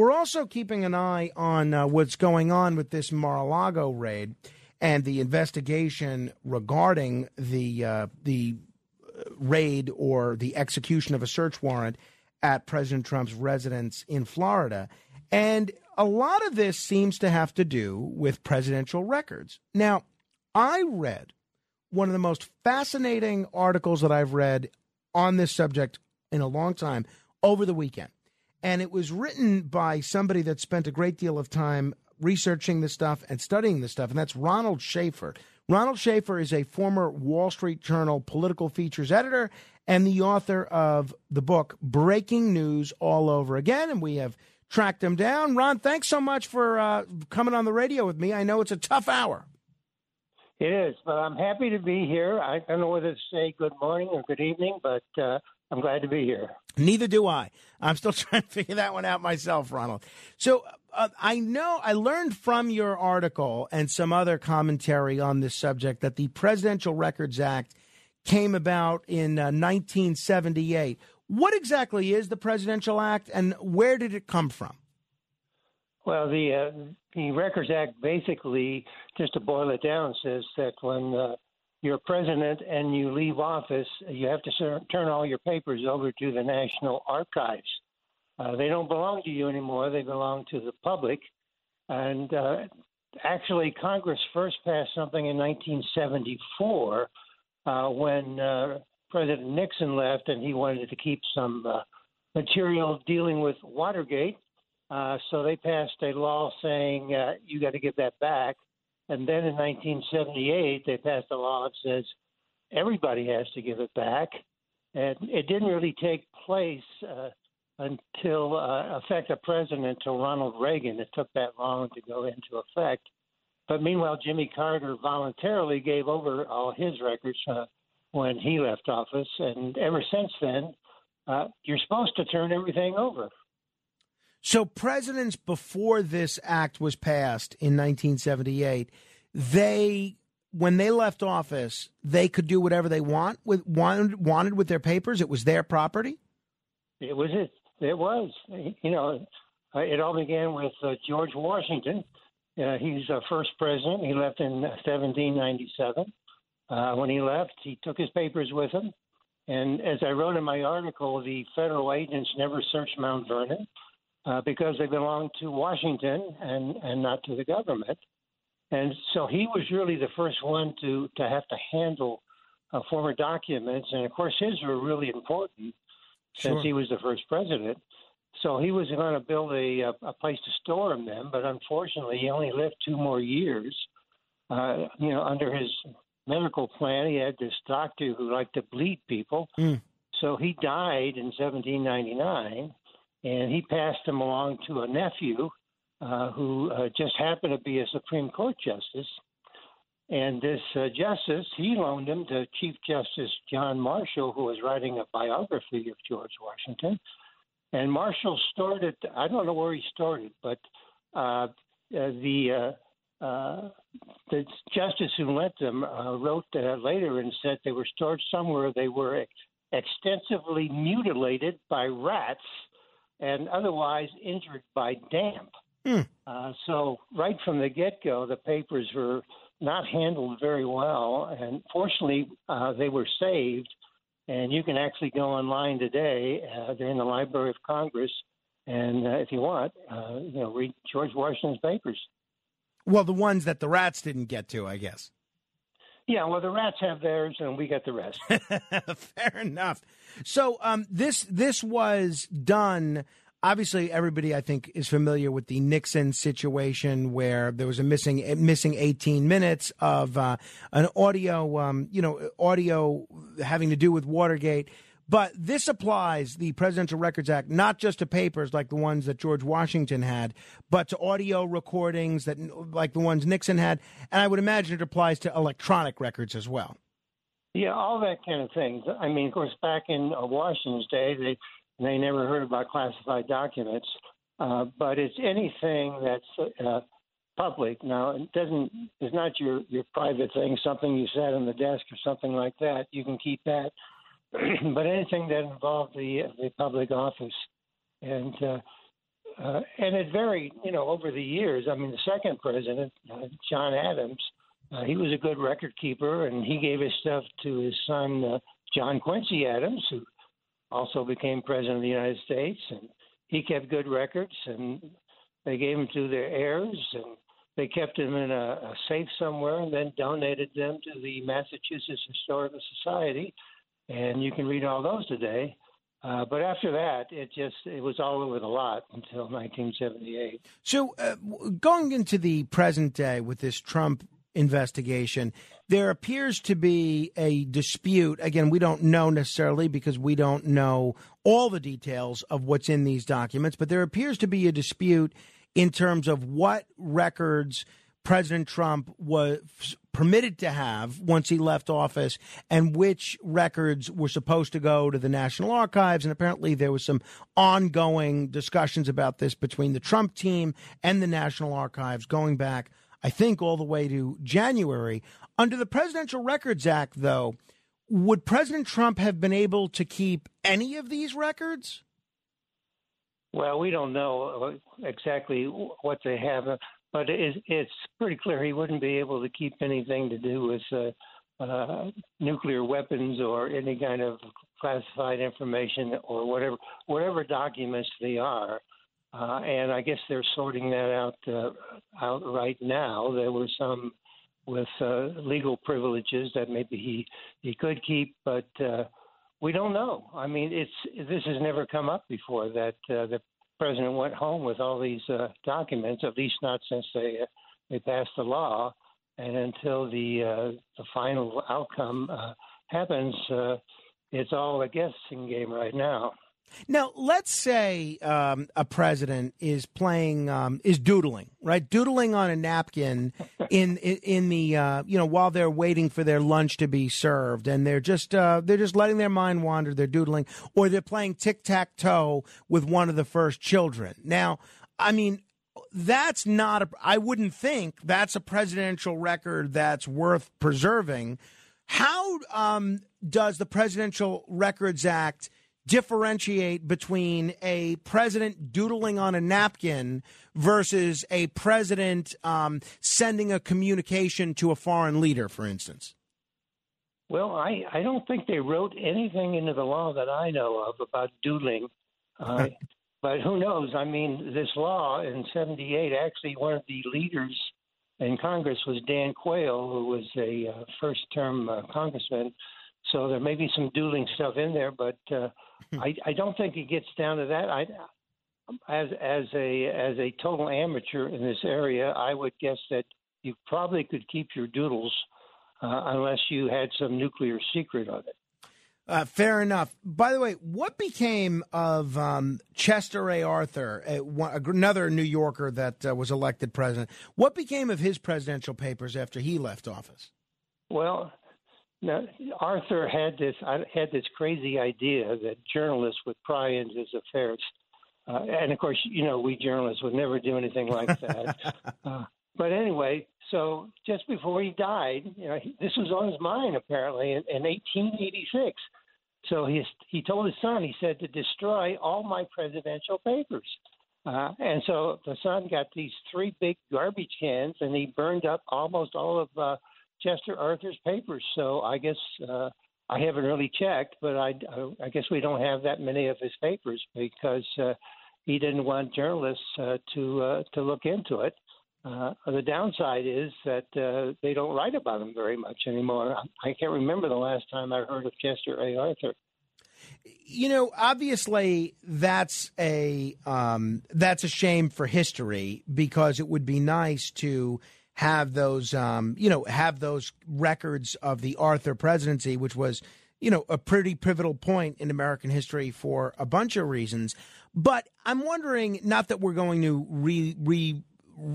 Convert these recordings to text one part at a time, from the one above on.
we're also keeping an eye on uh, what's going on with this Mar-a-Lago raid and the investigation regarding the uh, the raid or the execution of a search warrant at President Trump's residence in Florida. And a lot of this seems to have to do with presidential records. Now, I read one of the most fascinating articles that I've read on this subject in a long time over the weekend. And it was written by somebody that spent a great deal of time researching this stuff and studying this stuff, and that's Ronald Shafer. Ronald Shafer is a former Wall Street Journal political features editor and the author of the book Breaking News All Over Again. And we have tracked him down. Ron, thanks so much for uh, coming on the radio with me. I know it's a tough hour. It is, but I'm happy to be here. I don't know whether to say good morning or good evening, but uh, I'm glad to be here. Neither do I. I'm still trying to figure that one out myself, Ronald. So uh, I know I learned from your article and some other commentary on this subject that the Presidential Records Act came about in uh, 1978. What exactly is the Presidential Act, and where did it come from? Well, the uh, the Records Act basically, just to boil it down, says that when uh, you're president and you leave office, you have to turn all your papers over to the National Archives. Uh, they don't belong to you anymore; they belong to the public. And uh, actually, Congress first passed something in 1974 uh, when uh, President Nixon left, and he wanted to keep some uh, material dealing with Watergate. Uh, so they passed a law saying you got to give that back. And then in 1978, they passed a law that says everybody has to give it back. And it didn't really take place uh, until uh, effect of president to Ronald Reagan. It took that long to go into effect. But meanwhile, Jimmy Carter voluntarily gave over all his records uh, when he left office. And ever since then, uh, you're supposed to turn everything over. So presidents before this act was passed in 1978, they when they left office, they could do whatever they want with wanted, wanted with their papers. It was their property. It was it. It was. You know, it all began with uh, George Washington. Uh, he's our first president. He left in 1797. Uh, when he left, he took his papers with him. And as I wrote in my article, the federal agents never searched Mount Vernon uh, because they belonged to Washington and, and not to the government. And so he was really the first one to, to have to handle uh, former documents. And of course, his were really important since sure. he was the first president. So he was going to build a, a place to store them, but unfortunately, he only lived two more years. Uh, you know, under his medical plan, he had this doctor who liked to bleed people. Mm. So he died in 1799 and he passed them along to a nephew uh, who uh, just happened to be a Supreme Court justice. And this uh, justice, he loaned him to Chief Justice John Marshall, who was writing a biography of George Washington. And Marshall stored it, I don't know where he stored it, but uh, uh, the uh, the justice who lent them wrote later and said they were stored somewhere. They were ex- extensively mutilated by rats and otherwise injured by damp. Mm. Uh, so, right from the get go, the papers were not handled very well. And fortunately, uh, they were saved. And you can actually go online today. Uh, they're in the Library of Congress. And uh, if you want, uh, you know, read George Washington's papers. Well, the ones that the rats didn't get to, I guess. Yeah, well, the rats have theirs, and we got the rest. Fair enough. So, um, this this was done obviously everybody I think is familiar with the Nixon situation where there was a missing missing 18 minutes of uh, an audio um, you know audio having to do with Watergate. But this applies the Presidential Records Act not just to papers like the ones that George Washington had, but to audio recordings that like the ones Nixon had, and I would imagine it applies to electronic records as well. Yeah, all that kind of thing. I mean, of course, back in uh, Washington's day, they they never heard about classified documents. Uh, but it's anything that's uh, public. Now, it doesn't. It's not your your private thing. Something you said on the desk or something like that. You can keep that. but anything that involved the the public office, and uh, uh, and it varied, you know, over the years. I mean, the second president, uh, John Adams, uh, he was a good record keeper, and he gave his stuff to his son, uh, John Quincy Adams, who also became president of the United States, and he kept good records, and they gave them to their heirs, and they kept them in a, a safe somewhere, and then donated them to the Massachusetts Historical Society, and you can read all those today. Uh, but after that, it just it was all over the lot until 1978. So, uh, going into the present day with this Trump investigation, there appears to be a dispute. Again, we don't know necessarily because we don't know all the details of what's in these documents, but there appears to be a dispute in terms of what records President Trump was permitted to have once he left office and which records were supposed to go to the National Archives. And apparently, there was some ongoing discussions about this between the Trump team and the National Archives going back, I think, all the way to January. Under the Presidential Records Act, though, would President Trump have been able to keep any of these records? Well, we don't know exactly what they have but it's pretty clear he wouldn't be able to keep anything to do with uh, uh, nuclear weapons or any kind of classified information or whatever whatever documents they are. Uh, and I guess they're sorting that out uh, out right now. There were some with uh, legal privileges that maybe he he could keep, but uh, we don't know. I mean, it's this has never come up before that uh, the president went home with all these uh, documents, at least not since they uh, they passed the law, and until the uh, the final outcome uh, happens, uh, it's all a guessing game right now. Now, let's say um, a president is playing, um, is doodling, right? Doodling on a napkin in in, in the, uh, you know, while they're waiting for their lunch to be served, and they're just uh, they're just letting their mind wander. They're doodling, or they're playing tic tac toe with one of the first children. Now, I mean, that's not a. I wouldn't think that's a presidential record that's worth preserving. How um, does the Presidential Records Act? Differentiate between a president doodling on a napkin versus a president um, sending a communication to a foreign leader, for instance? Well, I, I don't think they wrote anything into the law that I know of about doodling. Uh, but who knows? I mean, this law in 78, actually, one of the leaders in Congress was Dan Quayle, who was a uh, first term uh, congressman. So there may be some doodling stuff in there, but uh, Hmm. I, I don't think it gets down to that. I, as as a as a total amateur in this area, I would guess that you probably could keep your doodles uh, unless you had some nuclear secret on it. Uh, fair enough. By the way, what became of um, Chester A. Arthur, a, one, another New Yorker that uh, was elected president? What became of his presidential papers after he left office? Well, now, Arthur had this had this crazy idea that journalists would pry into his affairs, uh, and of course, you know, we journalists would never do anything like that. uh, but anyway, so just before he died, you know, he, this was on his mind apparently in, in 1886. So he he told his son, he said to destroy all my presidential papers. Uh, and so the son got these three big garbage cans, and he burned up almost all of uh, Chester Arthur's papers. So I guess uh, I haven't really checked, but I, I guess we don't have that many of his papers because uh, he didn't want journalists uh, to uh, to look into it. Uh, the downside is that uh, they don't write about him very much anymore. I can't remember the last time I heard of Chester A. Arthur. You know, obviously that's a um, that's a shame for history because it would be nice to have those, um, you know, have those records of the Arthur presidency, which was, you know, a pretty pivotal point in American history for a bunch of reasons. But I'm wondering, not that we're going to re, re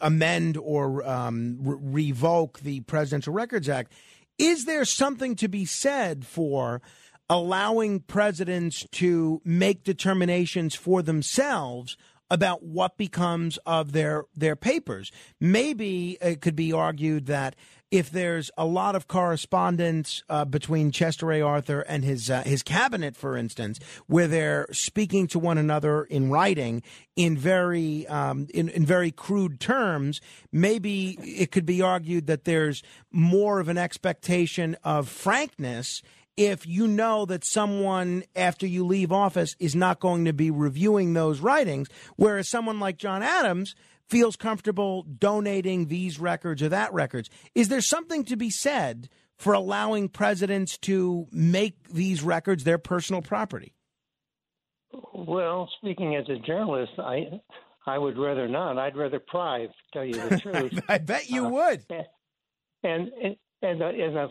amend or um, re- revoke the Presidential Records Act, is there something to be said for allowing presidents to make determinations for themselves about what becomes of their their papers. Maybe it could be argued that if there's a lot of correspondence uh, between Chester A. Arthur and his uh, his cabinet, for instance, where they're speaking to one another in writing in very um, in, in very crude terms, maybe it could be argued that there's more of an expectation of frankness if you know that someone after you leave office is not going to be reviewing those writings, whereas someone like John Adams feels comfortable donating these records or that records. Is there something to be said for allowing presidents to make these records their personal property? Well, speaking as a journalist, I I would rather not. I'd rather pry. Tell you the truth. I bet you uh, would. And and and the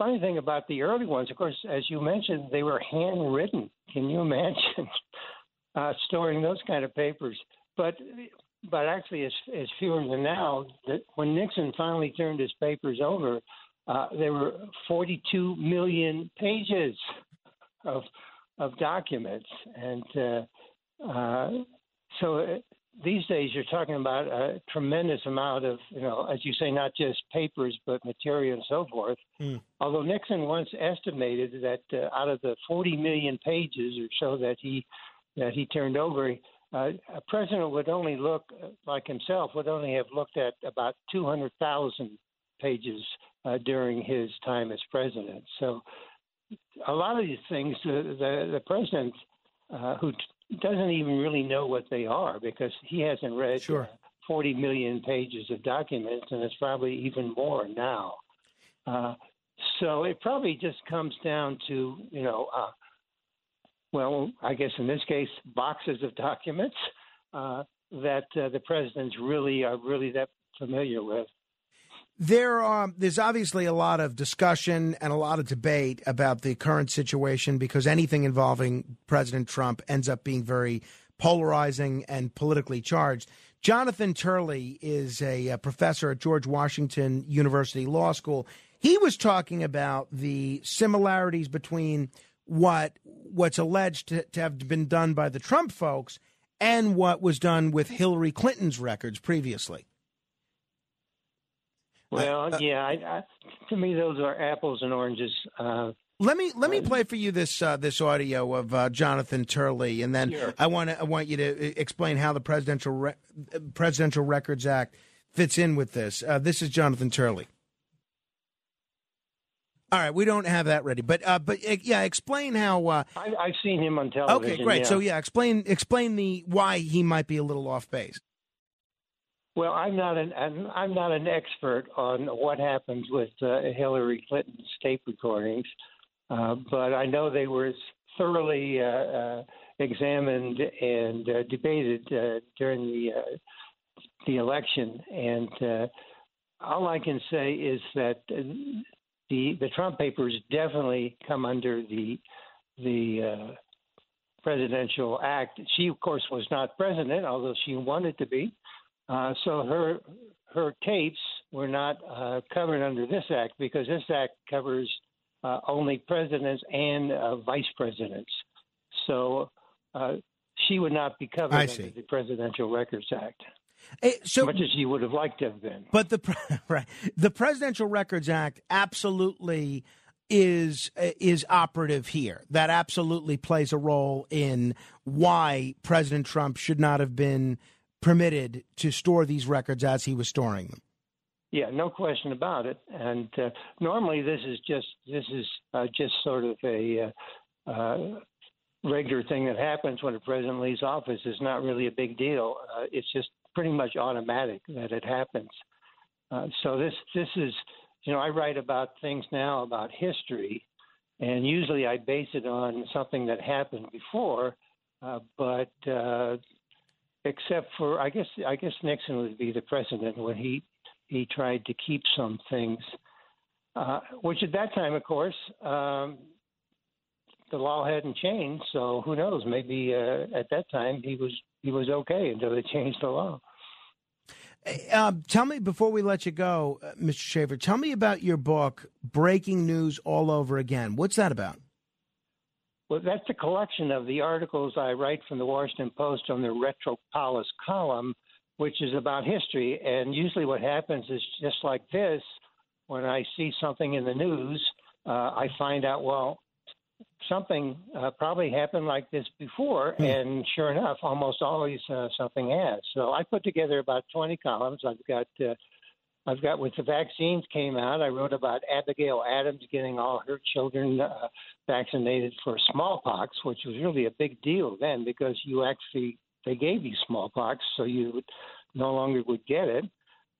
funny thing about the early ones, of course, as you mentioned, they were handwritten. Can you imagine uh, storing those kind of papers? But but actually, it's, it's fewer than now. That when Nixon finally turned his papers over, uh, there were 42 million pages of of documents, and uh, uh, so these days you're talking about a tremendous amount of, you know, as you say, not just papers but material and so forth. Mm. Although Nixon once estimated that uh, out of the 40 million pages or so that he that he turned over, uh, a president would only look uh, like himself would only have looked at about 200,000 pages uh, during his time as president. So a lot of these things, uh, the the president uh, who doesn't even really know what they are because he hasn't read sure. uh, 40 million pages of documents, and it's probably even more now. Uh, so it probably just comes down to you know uh, well, I guess in this case, boxes of documents uh, that uh, the presidents really are really that familiar with. There are, there's obviously a lot of discussion and a lot of debate about the current situation because anything involving President Trump ends up being very polarizing and politically charged. Jonathan Turley is a, a professor at George Washington University Law School. He was talking about the similarities between what what's alleged to, to have been done by the Trump folks and what was done with Hillary Clinton's records previously. Well, uh, uh yeah, I, I, to me those are apples and oranges. Uh, let me let me play for you this uh, this audio of uh, Jonathan Turley, and then sure. I want to I want you to uh, explain how the presidential Re- Presidential Records Act fits in with this. this is Jonathan Turley. All right, we don't have that ready, but uh, but uh, yeah, explain how. Uh, I, have seen him on television. Okay, great. Yeah. So yeah, explain explain the why he might be a little off base. Well, I'm not an I'm not an expert on what happens with uh, Hillary Clinton's tape recordings, uh, but I know they were thoroughly uh, examined and debated during the the election, and all I can say is that the the Trump papers definitely come under the the uh, presidential act. She, of course, was not president, although she wanted to be. Uh, so her her tapes were not uh, covered under this act because this act covers uh, only presidents and uh, vice presidents. So uh, she would not be covered under the Presidential Records Act. Hey, so, much as he would have liked to have been. But the right, the Presidential Records Act absolutely is is operative here. That absolutely plays a role in why President Trump should not have been permitted to store these records as he was storing them. Yeah, no question about it. And uh, normally, this is just this is uh, just sort of a uh, uh regular thing that happens when a president leaves office. It's not really a big deal. Uh, it's just pretty much automatic that it happens. Uh, so this this is you know I write about things now about history, and usually I base it on something that happened before, but except for I guess I guess Nixon would be the president when he he tried to keep some things, uh, which at that time, of course. Um, the law hadn't changed, so who knows? Maybe uh, at that time he was he was okay until they changed the law. Uh, tell me before we let you go, uh, Mr. Shafer. Tell me about your book, "Breaking News All Over Again." What's that about? Well, that's a collection of the articles I write from the Washington Post on the Retropolis column, which is about history. And usually, what happens is just like this: when I see something in the news, uh, I find out well something uh, probably happened like this before, hmm. and sure enough, almost always uh, something has. So I put together about 20 columns. I've got uh, I've got with the vaccines came out. I wrote about Abigail Adams getting all her children uh, vaccinated for smallpox, which was really a big deal then because you actually they gave you smallpox, so you no longer would get it.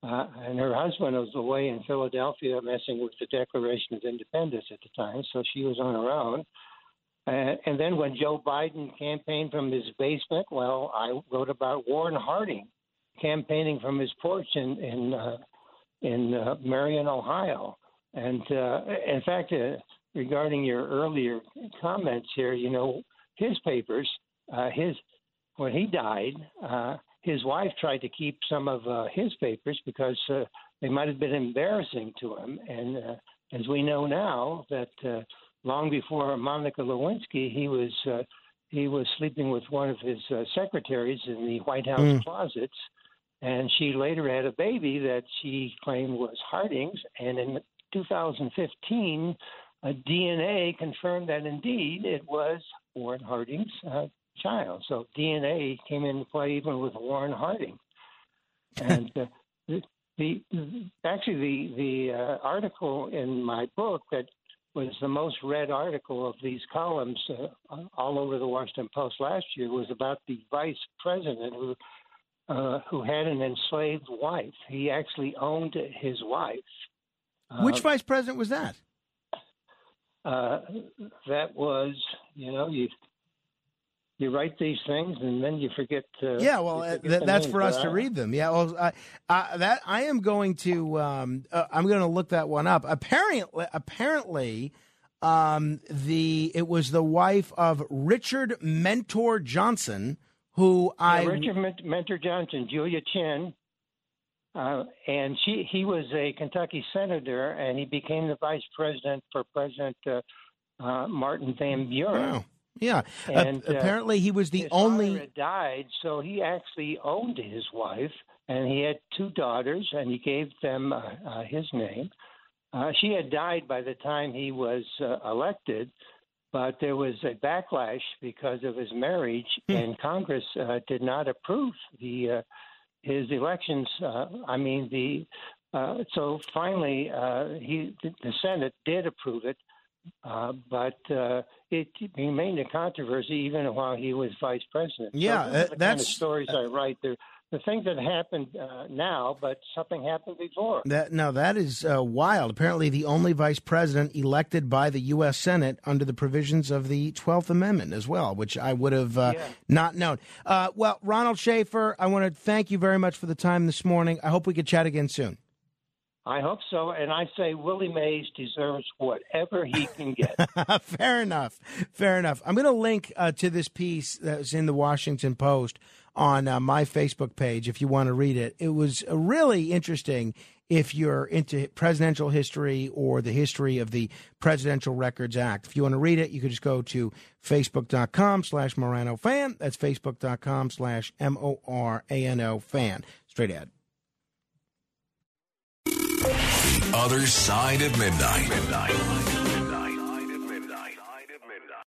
Uh, and her husband was away in Philadelphia messing with the Declaration of Independence at the time, so she was on her own. And then when Joe Biden campaigned from his basement, well, I wrote about Warren Harding campaigning from his porch in in uh, in uh, Marion, Ohio. And uh, in fact, uh, regarding your earlier comments here, you know, his papers, uh, his when he died, uh, his wife tried to keep some of uh, his papers because uh, they might have been embarrassing to him. And uh, as we know now, that uh, long before Monica Lewinsky, he was uh, he was sleeping with one of his uh, secretaries in the White House mm. closets, and she later had a baby that she claimed was Harding's. And in 2015, a DNA confirmed that indeed it was Warren Harding's uh, child. So DNA came into play even with Warren Harding. And uh, the, the actually the the uh, article in my book that was the most read article of these columns uh, all over the Washington Post last year was about the vice president who uh, who had an enslaved wife. He actually owned his wife. Which uh, vice president was that? Uh, that was, you know, you you write these things and then you forget. Uh, yeah, well, uh, th- that's for us to read them. Yeah, well, uh, uh, that I am going to. Um, uh, I'm going to look that one up. Apparently, apparently, um, the it was the wife of Richard Mentor Johnson, who yeah, I Richard Mentor Johnson, Julia Chinn, Uh, and she, he was a Kentucky senator, and he became the vice president for President Martin Van Buren. Wow. Yeah. And, uh, apparently, he was the only. Died, so he actually owned his wife, and he had two daughters, and he gave them uh, uh, his name. Uh, she had died by the time he was uh, elected, but there was a backlash because of his marriage, hmm. and Congress uh, did not approve the uh, his elections. Uh, I mean the. Uh, so finally, uh, he the Senate did approve it, uh, but uh, it remained a controversy even while he was vice president. Yeah, so the that's kind of stories I write. They're the things that happened uh, now, but something happened before. That now that is uh, wild. Apparently, the only vice president elected by the U.S. Senate under the provisions of the Twelfth Amendment as well, which I would have uh, yeah. not known. Uh, well, Ronald Shafer, I want to thank you very much for the time this morning. I hope we could chat again soon. I hope so. And I say Willie Mays deserves whatever he can get. Fair enough. Fair enough. I'm going to link uh, to this piece that's in the Washington Post on uh, my Facebook page if you want to read it. It was uh, really interesting if you're into presidential history or the history of the Presidential Records Act. If you want to read it, you can just go to facebook.com slash Morano fan. That's facebook.com slash M O R A N O fan. Straight ahead. The Other Side of Midnight. midnight.